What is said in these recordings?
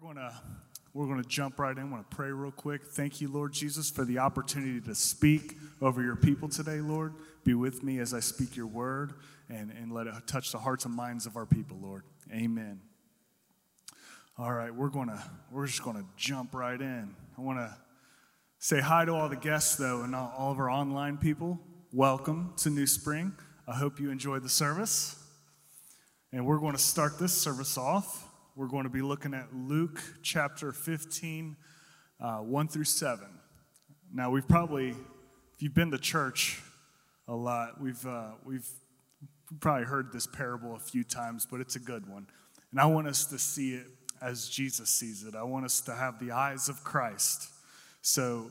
we're going to we're going to jump right in. I want to pray real quick. Thank you, Lord Jesus, for the opportunity to speak over your people today, Lord. Be with me as I speak your word and, and let it touch the hearts and minds of our people, Lord. Amen. All right, we're going to we're just going to jump right in. I want to say hi to all the guests though and all of our online people. Welcome to New Spring. I hope you enjoyed the service. And we're going to start this service off we're going to be looking at Luke chapter 15, uh, 1 through 7. Now, we've probably, if you've been to church a lot, we've, uh, we've probably heard this parable a few times, but it's a good one. And I want us to see it as Jesus sees it. I want us to have the eyes of Christ. So,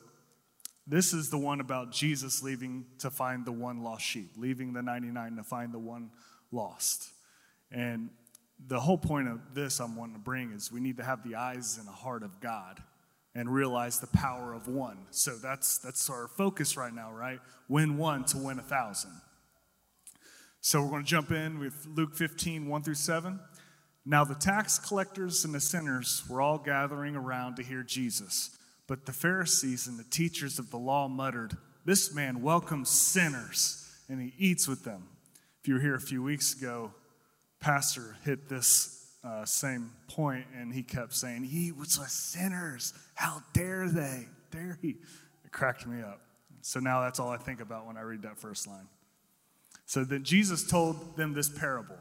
this is the one about Jesus leaving to find the one lost sheep, leaving the 99 to find the one lost. And the whole point of this I'm wanting to bring is we need to have the eyes and the heart of God and realize the power of one. So that's that's our focus right now, right? Win one to win a thousand. So we're going to jump in with Luke 15, 1 through 7. Now the tax collectors and the sinners were all gathering around to hear Jesus. But the Pharisees and the teachers of the law muttered, This man welcomes sinners and he eats with them. If you were here a few weeks ago, pastor hit this uh, same point, and he kept saying, He was with sinners. How dare they? Dare he? It cracked me up. So now that's all I think about when I read that first line. So then Jesus told them this parable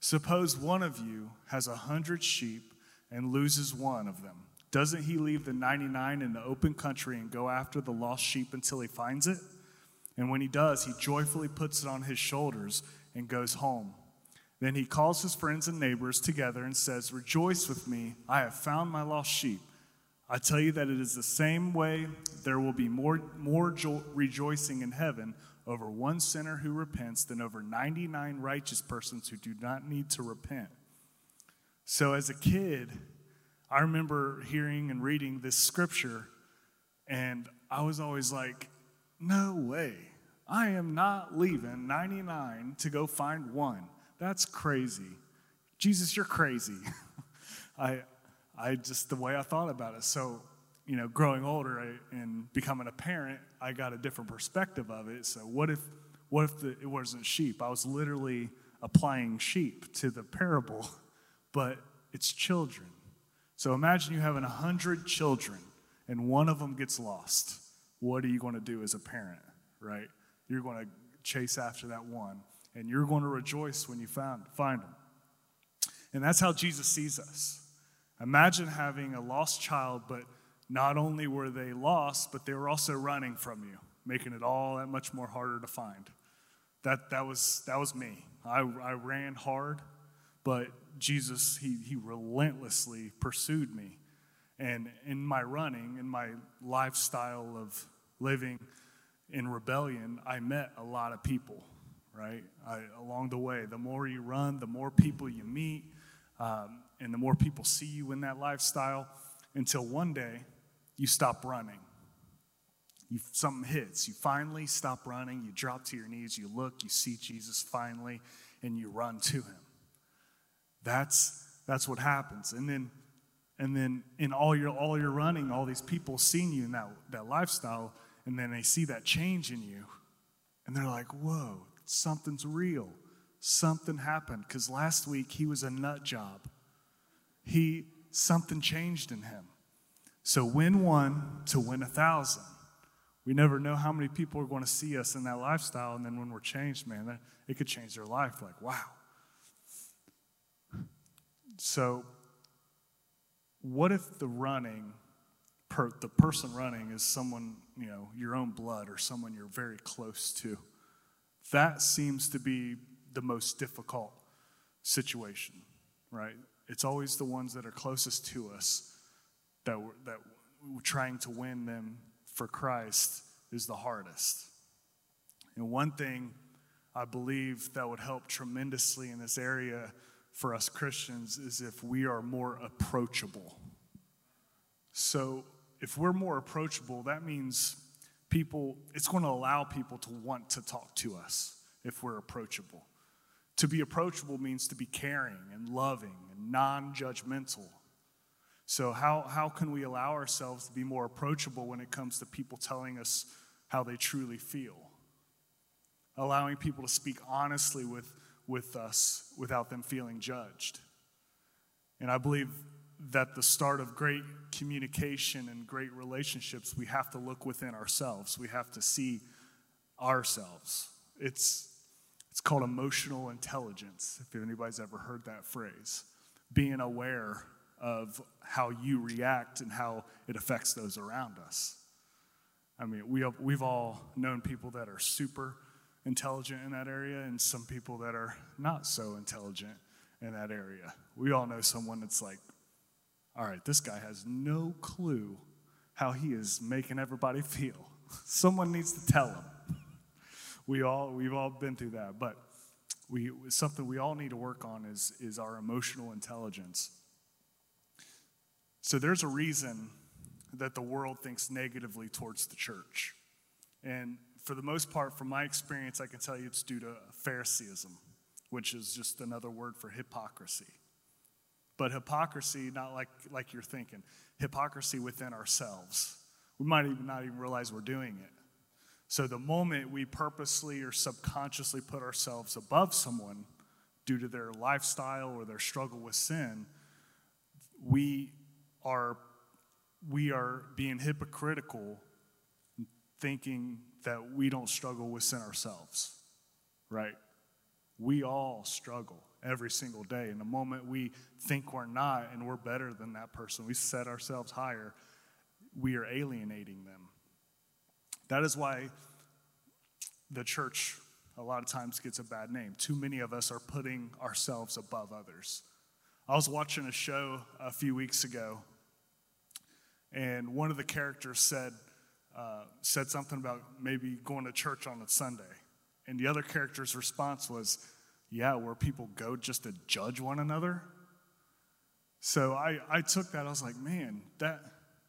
Suppose one of you has a hundred sheep and loses one of them. Doesn't he leave the 99 in the open country and go after the lost sheep until he finds it? And when he does, he joyfully puts it on his shoulders and goes home. Then he calls his friends and neighbors together and says, Rejoice with me, I have found my lost sheep. I tell you that it is the same way there will be more, more jo- rejoicing in heaven over one sinner who repents than over 99 righteous persons who do not need to repent. So, as a kid, I remember hearing and reading this scripture, and I was always like, no way. I am not leaving 99 to go find one. That's crazy. Jesus, you're crazy. I, I just, the way I thought about it. So, you know, growing older I, and becoming a parent, I got a different perspective of it. So, what if, what if the, it wasn't sheep? I was literally applying sheep to the parable, but it's children. So, imagine you having a hundred children and one of them gets lost. What are you going to do as a parent, right? You're going to chase after that one and you're going to rejoice when you find, find them. And that's how Jesus sees us. Imagine having a lost child, but not only were they lost, but they were also running from you, making it all that much more harder to find. That, that, was, that was me. I, I ran hard, but Jesus, he, he relentlessly pursued me. And in my running, in my lifestyle of living in rebellion, I met a lot of people right? I, along the way, the more you run, the more people you meet, um, and the more people see you in that lifestyle until one day you stop running. You, something hits. You finally stop running. You drop to your knees. You look. You see Jesus finally, and you run to him. That's that's what happens. And then, and then in all your all your running, all these people seeing you in that that lifestyle, and then they see that change in you, and they're like, "Whoa, something's real. Something happened because last week he was a nut job. He something changed in him. So win one to win a thousand. We never know how many people are going to see us in that lifestyle, and then when we're changed, man, that, it could change their life. Like, wow. So, what if the running, per, the person running, is someone you know your own blood or someone you're very close to? That seems to be the most difficult situation, right? It's always the ones that are closest to us that we're, that we're trying to win them for Christ is the hardest. And one thing I believe that would help tremendously in this area for us Christians is if we are more approachable. So, if we're more approachable, that means people, it's going to allow people to want to talk to us if we're approachable. To be approachable means to be caring and loving and non judgmental. So, how, how can we allow ourselves to be more approachable when it comes to people telling us how they truly feel? Allowing people to speak honestly with, with us without them feeling judged. And I believe that the start of great communication and great relationships, we have to look within ourselves. We have to see ourselves. It's, it's called emotional intelligence, if anybody's ever heard that phrase. Being aware of how you react and how it affects those around us. I mean, we have, we've all known people that are super intelligent in that area and some people that are not so intelligent in that area. We all know someone that's like, all right, this guy has no clue how he is making everybody feel. Someone needs to tell him. We all, we've all been through that, but we, something we all need to work on is, is our emotional intelligence. So there's a reason that the world thinks negatively towards the church. And for the most part, from my experience, I can tell you it's due to Phariseeism, which is just another word for hypocrisy. But hypocrisy, not like, like you're thinking, hypocrisy within ourselves. We might even not even realize we're doing it. So the moment we purposely or subconsciously put ourselves above someone due to their lifestyle or their struggle with sin, we are, we are being hypocritical, thinking that we don't struggle with sin ourselves, right? We all struggle every single day. And the moment we think we're not and we're better than that person, we set ourselves higher, we are alienating them. That is why the church a lot of times gets a bad name. Too many of us are putting ourselves above others. I was watching a show a few weeks ago and one of the characters said, uh, said something about maybe going to church on a Sunday. And the other character's response was, Yeah, where people go just to judge one another. So I, I took that, I was like, Man, that,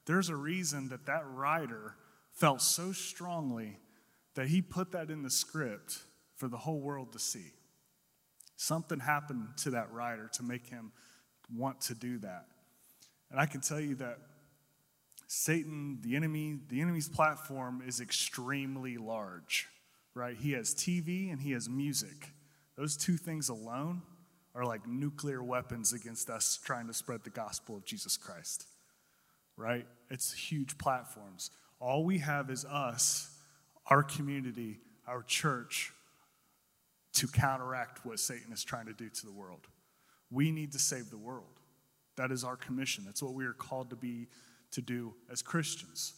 there's a reason that that writer felt so strongly that he put that in the script for the whole world to see. Something happened to that writer to make him want to do that. And I can tell you that Satan, the enemy, the enemy's platform is extremely large, right? He has TV and he has music. Those two things alone are like nuclear weapons against us trying to spread the gospel of Jesus Christ, right? It's huge platforms. All we have is us, our community, our church, to counteract what Satan is trying to do to the world. We need to save the world. That is our commission. That's what we are called to be to do as Christians.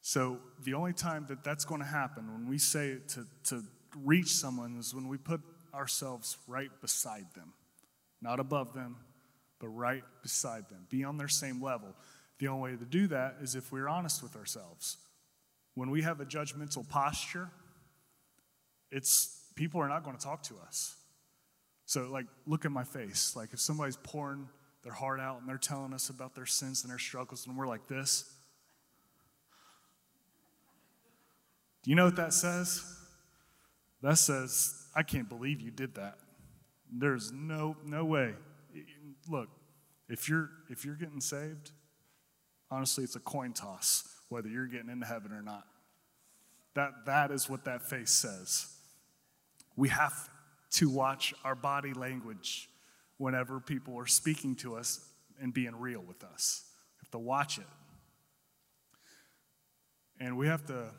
So, the only time that that's going to happen when we say to, to reach someone is when we put ourselves right beside them, not above them, but right beside them, be on their same level. The only way to do that is if we're honest with ourselves. When we have a judgmental posture, it's people are not going to talk to us. So, like, look at my face. Like, if somebody's pouring their heart out and they're telling us about their sins and their struggles, and we're like this. Do you know what that says? That says, I can't believe you did that. There's no no way. Look, if you're if you're getting saved, honestly, it's a coin toss whether you're getting into heaven or not. That that is what that face says. We have to watch our body language whenever people are speaking to us and being real with us. We have to watch it. And we have to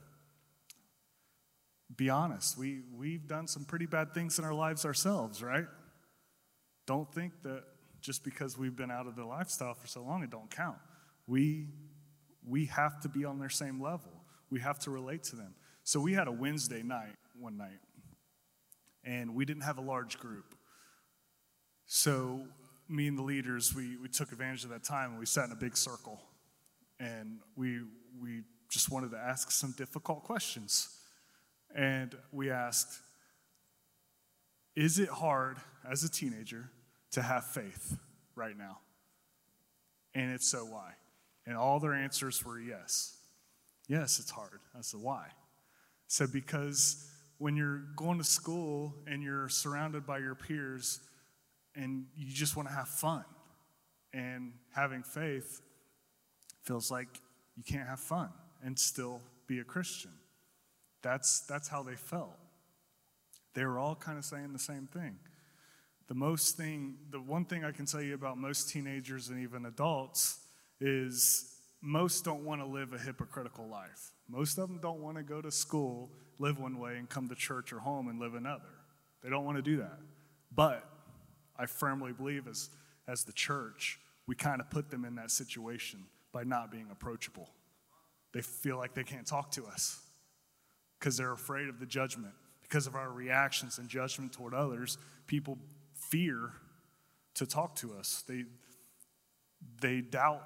be honest. We, we've done some pretty bad things in our lives ourselves, right? Don't think that just because we've been out of the lifestyle for so long, it don't count. We, we have to be on their same level. We have to relate to them. So we had a Wednesday night one night, and we didn't have a large group. So, me and the leaders, we, we took advantage of that time and we sat in a big circle. And we, we just wanted to ask some difficult questions. And we asked, Is it hard as a teenager to have faith right now? And if so, why? And all their answers were yes. Yes, it's hard. I said, Why? Said, Because when you're going to school and you're surrounded by your peers, and you just want to have fun. And having faith feels like you can't have fun and still be a Christian. That's, that's how they felt. They were all kind of saying the same thing. The most thing, the one thing I can tell you about most teenagers and even adults is most don't want to live a hypocritical life. Most of them don't want to go to school, live one way, and come to church or home and live another. They don't want to do that. But I firmly believe as, as the church, we kind of put them in that situation by not being approachable. They feel like they can't talk to us because they're afraid of the judgment. Because of our reactions and judgment toward others, people fear to talk to us. They, they doubt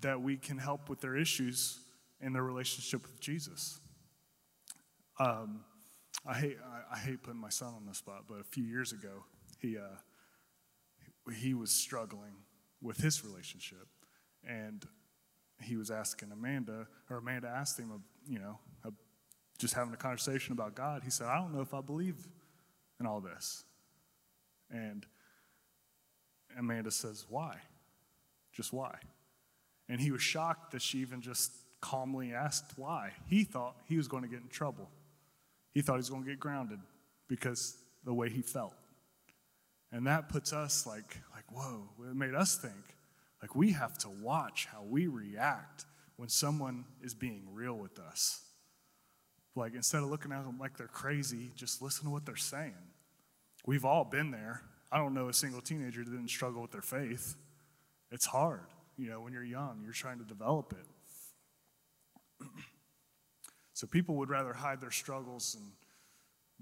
that we can help with their issues in their relationship with Jesus. Um, I hate I, I, hate putting my son on the spot, but a few years ago, he uh, he was struggling with his relationship, and he was asking Amanda, or Amanda asked him, you know, just having a conversation about God. He said, "I don't know if I believe in all this," and Amanda says, "Why? Just why?" And he was shocked that she even just calmly asked why. He thought he was going to get in trouble. He thought he was going to get grounded because the way he felt. And that puts us like, like, whoa, it made us think. Like we have to watch how we react when someone is being real with us. Like instead of looking at them like they're crazy, just listen to what they're saying. We've all been there. I don't know a single teenager that didn't struggle with their faith. It's hard. You know, when you're young, you're trying to develop it. so people would rather hide their struggles and,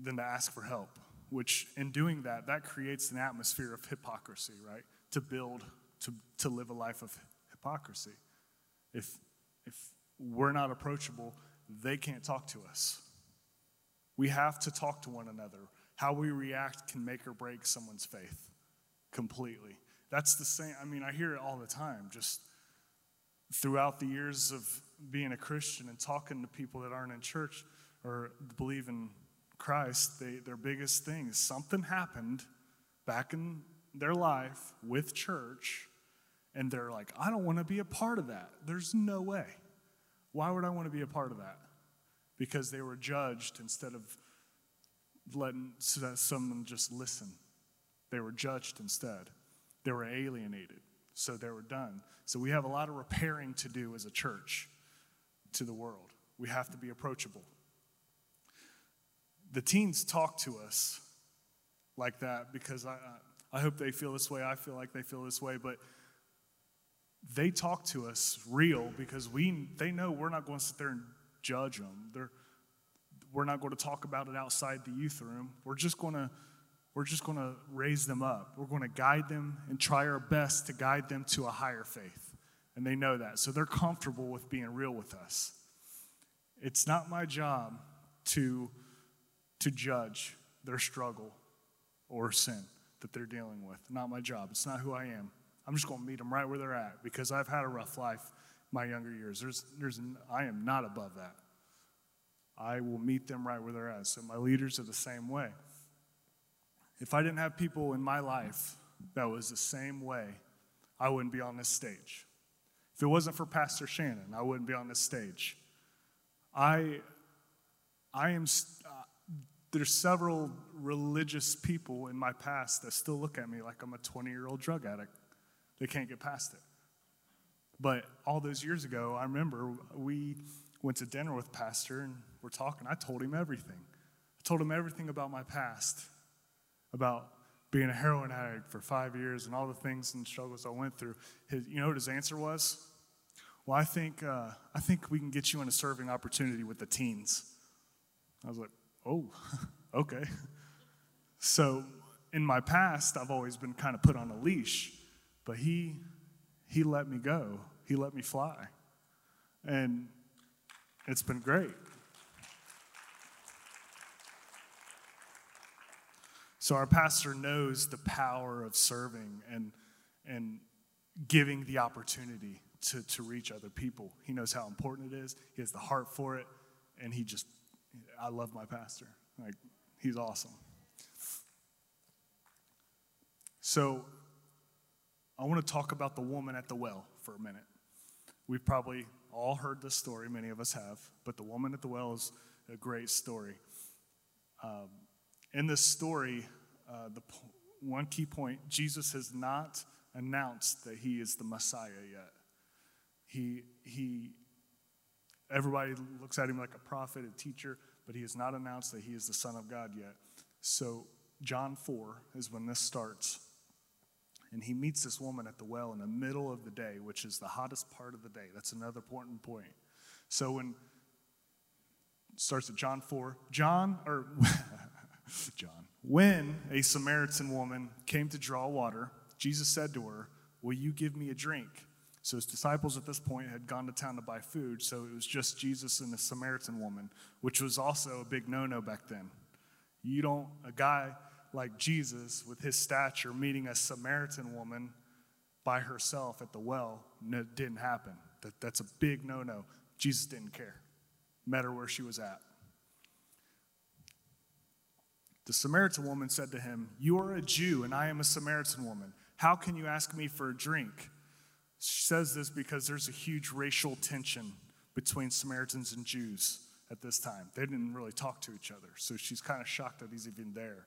than to ask for help, which in doing that, that creates an atmosphere of hypocrisy, right? To build, to, to live a life of hypocrisy. If, if we're not approachable, they can't talk to us. We have to talk to one another. How we react can make or break someone's faith completely. That's the same. I mean, I hear it all the time, just throughout the years of being a Christian and talking to people that aren't in church or believe in Christ. They, their biggest thing is something happened back in their life with church, and they're like, I don't want to be a part of that. There's no way. Why would I want to be a part of that? Because they were judged instead of letting uh, someone just listen. They were judged instead. They were alienated, so they were done. So we have a lot of repairing to do as a church to the world. We have to be approachable. The teens talk to us like that because I, I hope they feel this way. I feel like they feel this way, but they talk to us real because we they know we're not going to sit there and judge them. They're, we're not going to talk about it outside the youth room. We're just going to we're just going to raise them up. We're going to guide them and try our best to guide them to a higher faith. And they know that. So they're comfortable with being real with us. It's not my job to, to judge their struggle or sin that they're dealing with. Not my job. It's not who I am. I'm just going to meet them right where they're at because I've had a rough life my younger years. There's, there's, I am not above that. I will meet them right where they're at. So my leaders are the same way. If I didn't have people in my life that was the same way, I wouldn't be on this stage. If it wasn't for Pastor Shannon, I wouldn't be on this stage. I, I am, uh, there's several religious people in my past that still look at me like I'm a 20 year old drug addict. They can't get past it. But all those years ago, I remember we went to dinner with Pastor and we're talking. I told him everything. I told him everything about my past about being a heroin addict for five years and all the things and struggles I went through. His, you know what his answer was? Well, I think, uh, I think we can get you in a serving opportunity with the teens. I was like, oh, okay. So in my past, I've always been kind of put on a leash, but he, he let me go. He let me fly. And it's been great. So our pastor knows the power of serving and, and giving the opportunity to, to reach other people. He knows how important it is. He has the heart for it. And he just, I love my pastor. Like, he's awesome. So I want to talk about the woman at the well for a minute. We've probably all heard this story, many of us have, but the woman at the well is a great story. Um, in this story, uh, the one key point Jesus has not announced that he is the Messiah yet. He, he, everybody looks at him like a prophet, a teacher, but he has not announced that he is the Son of God yet. So, John 4 is when this starts. And he meets this woman at the well in the middle of the day, which is the hottest part of the day. That's another important point. So, when starts at John 4, John, or John, when a Samaritan woman came to draw water, Jesus said to her, Will you give me a drink? So his disciples at this point had gone to town to buy food, so it was just Jesus and the Samaritan woman, which was also a big no no back then. You don't, a guy like Jesus with his stature meeting a Samaritan woman by herself at the well no, didn't happen. That, that's a big no no. Jesus didn't care, met her where she was at. The Samaritan woman said to him, You are a Jew, and I am a Samaritan woman. How can you ask me for a drink? She says this because there's a huge racial tension between Samaritans and Jews at this time. They didn't really talk to each other, so she's kind of shocked that he's even there.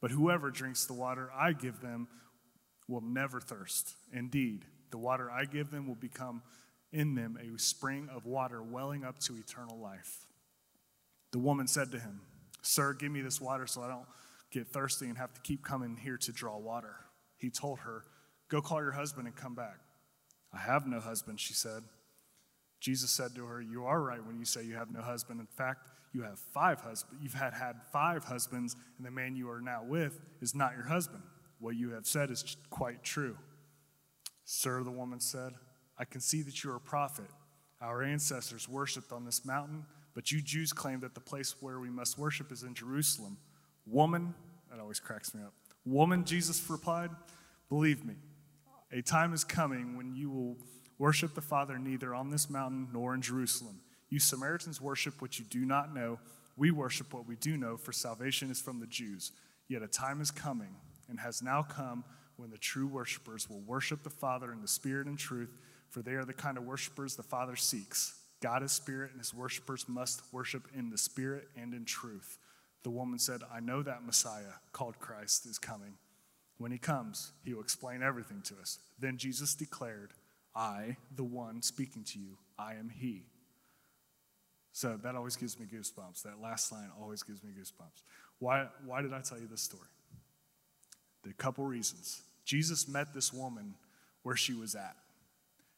but whoever drinks the water I give them will never thirst. Indeed, the water I give them will become in them a spring of water welling up to eternal life. The woman said to him, Sir, give me this water so I don't get thirsty and have to keep coming here to draw water. He told her, Go call your husband and come back. I have no husband, she said. Jesus said to her, You are right when you say you have no husband. In fact, you have five husbands. You've had had five husbands, and the man you are now with is not your husband. What you have said is quite true. Sir, the woman said, I can see that you are a prophet. Our ancestors worshipped on this mountain, but you Jews claim that the place where we must worship is in Jerusalem. Woman, that always cracks me up. Woman, Jesus replied, believe me, a time is coming when you will worship the Father neither on this mountain nor in Jerusalem. You Samaritans worship what you do not know. We worship what we do know, for salvation is from the Jews. Yet a time is coming and has now come when the true worshipers will worship the Father in the Spirit and truth, for they are the kind of worshipers the Father seeks. God is Spirit, and his worshipers must worship in the Spirit and in truth. The woman said, I know that Messiah, called Christ, is coming. When he comes, he will explain everything to us. Then Jesus declared, I, the one speaking to you, I am he. So that always gives me goosebumps. That last line always gives me goosebumps. Why, why did I tell you this story? There are a couple reasons. Jesus met this woman where she was at,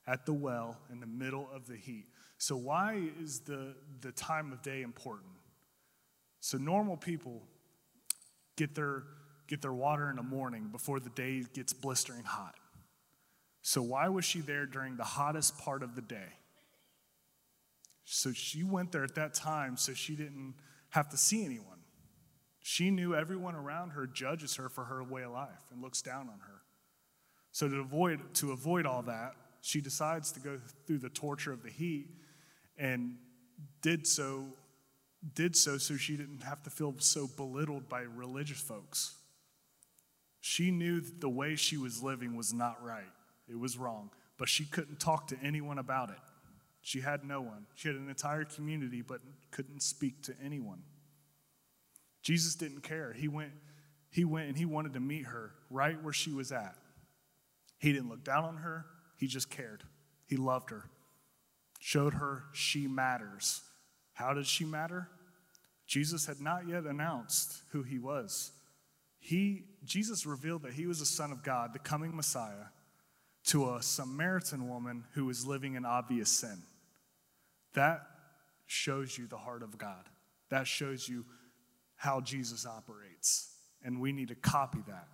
at the well in the middle of the heat. So, why is the, the time of day important? So, normal people get their get their water in the morning before the day gets blistering hot. So, why was she there during the hottest part of the day? So, she went there at that time so she didn't have to see anyone. She knew everyone around her judges her for her way of life and looks down on her. So, to avoid, to avoid all that, she decides to go through the torture of the heat and did so did so so she didn't have to feel so belittled by religious folks. She knew that the way she was living was not right, it was wrong, but she couldn't talk to anyone about it. She had no one. She had an entire community, but couldn't speak to anyone. Jesus didn't care. He went, he went and he wanted to meet her right where she was at. He didn't look down on her, he just cared. He loved her, showed her she matters. How did she matter? Jesus had not yet announced who he was he, Jesus revealed that he was the Son of God, the coming Messiah, to a Samaritan woman who was living in obvious sin. That shows you the heart of God. That shows you how Jesus operates. And we need to copy that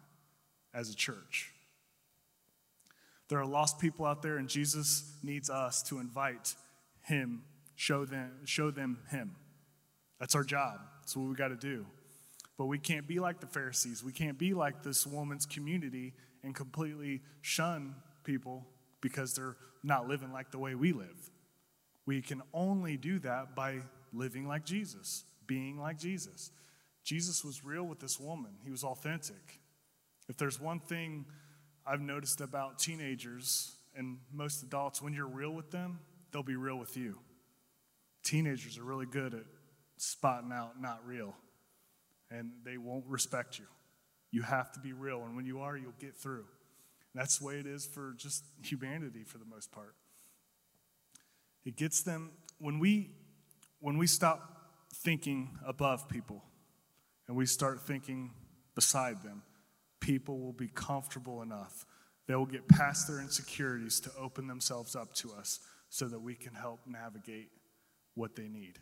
as a church. There are lost people out there, and Jesus needs us to invite him, show them, show them him. That's our job. That's what we got to do. But we can't be like the Pharisees. We can't be like this woman's community and completely shun people because they're not living like the way we live. We can only do that by living like Jesus, being like Jesus. Jesus was real with this woman, he was authentic. If there's one thing I've noticed about teenagers and most adults, when you're real with them, they'll be real with you. Teenagers are really good at spotting out not real, and they won't respect you. You have to be real, and when you are, you'll get through. That's the way it is for just humanity for the most part. It gets them when we when we stop thinking above people and we start thinking beside them, people will be comfortable enough. They will get past their insecurities to open themselves up to us so that we can help navigate what they need.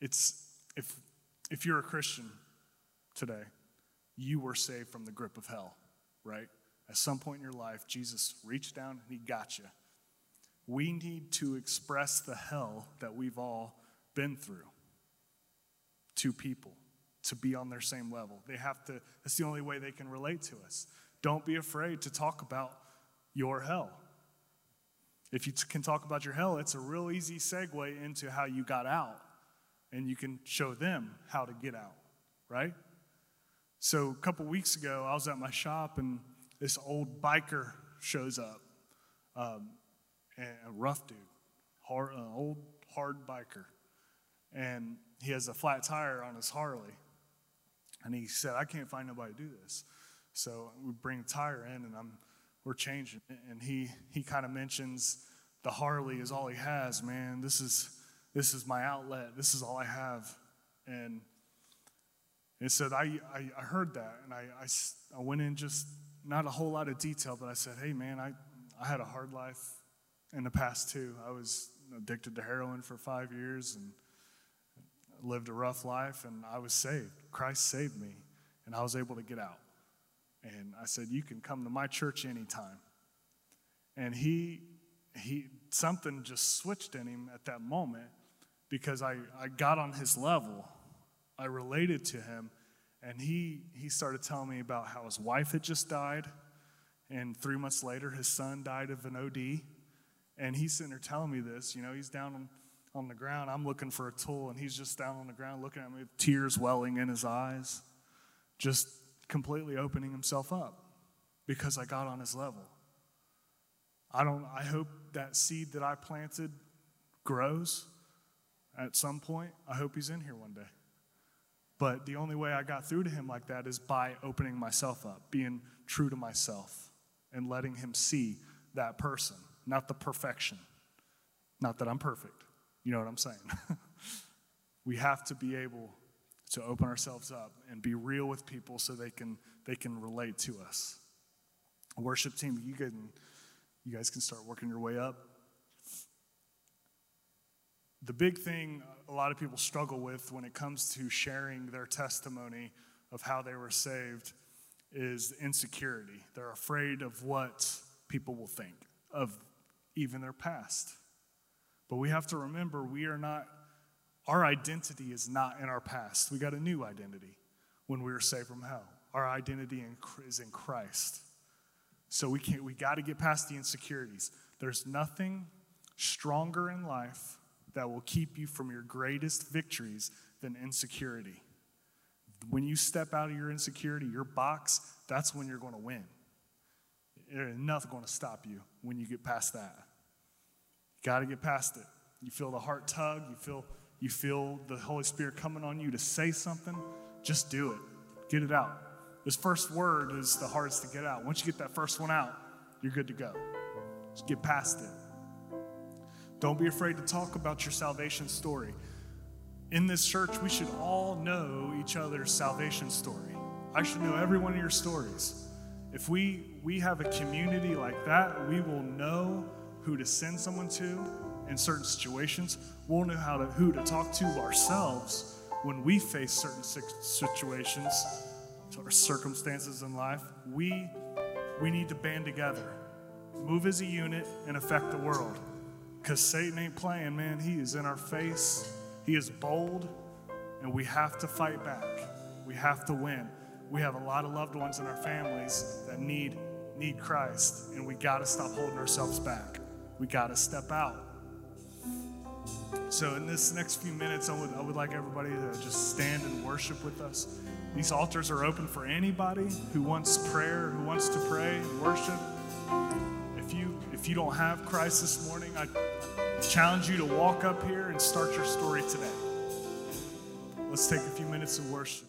It's if if you're a Christian today, you were saved from the grip of hell, right? At some point in your life, Jesus reached down and he got you. We need to express the hell that we've all been through to people to be on their same level. They have to, that's the only way they can relate to us. Don't be afraid to talk about your hell. If you can talk about your hell, it's a real easy segue into how you got out, and you can show them how to get out, right? So, a couple weeks ago, I was at my shop, and this old biker shows up, um, a rough dude, hard, uh, old, hard biker. And he has a flat tire on his Harley. And he said, I can't find nobody to do this. So we bring the tire in and I'm, we're changing it. And he, he kind of mentions the Harley is all he has, man. This is, this is my outlet. This is all I have. And he said, I, I, I heard that. And I, I, I went in just not a whole lot of detail, but I said, hey, man, I, I had a hard life in the past too. I was addicted to heroin for five years and lived a rough life, and I was saved. Christ saved me, and I was able to get out. And I said, "You can come to my church anytime." And he, he, something just switched in him at that moment because I, I got on his level. I related to him, and he, he started telling me about how his wife had just died, and three months later, his son died of an OD. And he's sitting there telling me this. You know, he's down on on the ground. I'm looking for a tool, and he's just down on the ground looking at me with tears welling in his eyes, just completely opening himself up because I got on his level. I don't I hope that seed that I planted grows at some point. I hope he's in here one day. But the only way I got through to him like that is by opening myself up, being true to myself, and letting him see that person, not the perfection. Not that I'm perfect. You know what I'm saying? we have to be able to open ourselves up and be real with people so they can they can relate to us. Worship team, you can you guys can start working your way up. The big thing a lot of people struggle with when it comes to sharing their testimony of how they were saved is insecurity. They're afraid of what people will think of even their past. But we have to remember we are not, our identity is not in our past. We got a new identity when we were saved from hell. Our identity is in Christ. So we can't, we got to get past the insecurities. There's nothing stronger in life that will keep you from your greatest victories than insecurity. When you step out of your insecurity, your box, that's when you're going to win. There's nothing going to stop you when you get past that. You got to get past it. You feel the heart tug, you feel you feel the Holy Spirit coming on you to say something, just do it. Get it out. This first word is the hardest to get out. Once you get that first one out, you're good to go. Just get past it. Don't be afraid to talk about your salvation story. In this church, we should all know each other's salvation story. I should know every one of your stories. If we we have a community like that, we will know who to send someone to in certain situations. We'll know how to, who to talk to ourselves when we face certain situations our circumstances in life, we, we need to band together, move as a unit, and affect the world. Because Satan ain't playing, man. He is in our face, he is bold, and we have to fight back. We have to win. We have a lot of loved ones in our families that need, need Christ, and we got to stop holding ourselves back. We got to step out. So, in this next few minutes, I would, I would like everybody to just stand and worship with us. These altars are open for anybody who wants prayer, who wants to pray and worship. If you don't have Christ this morning, I challenge you to walk up here and start your story today. Let's take a few minutes of worship.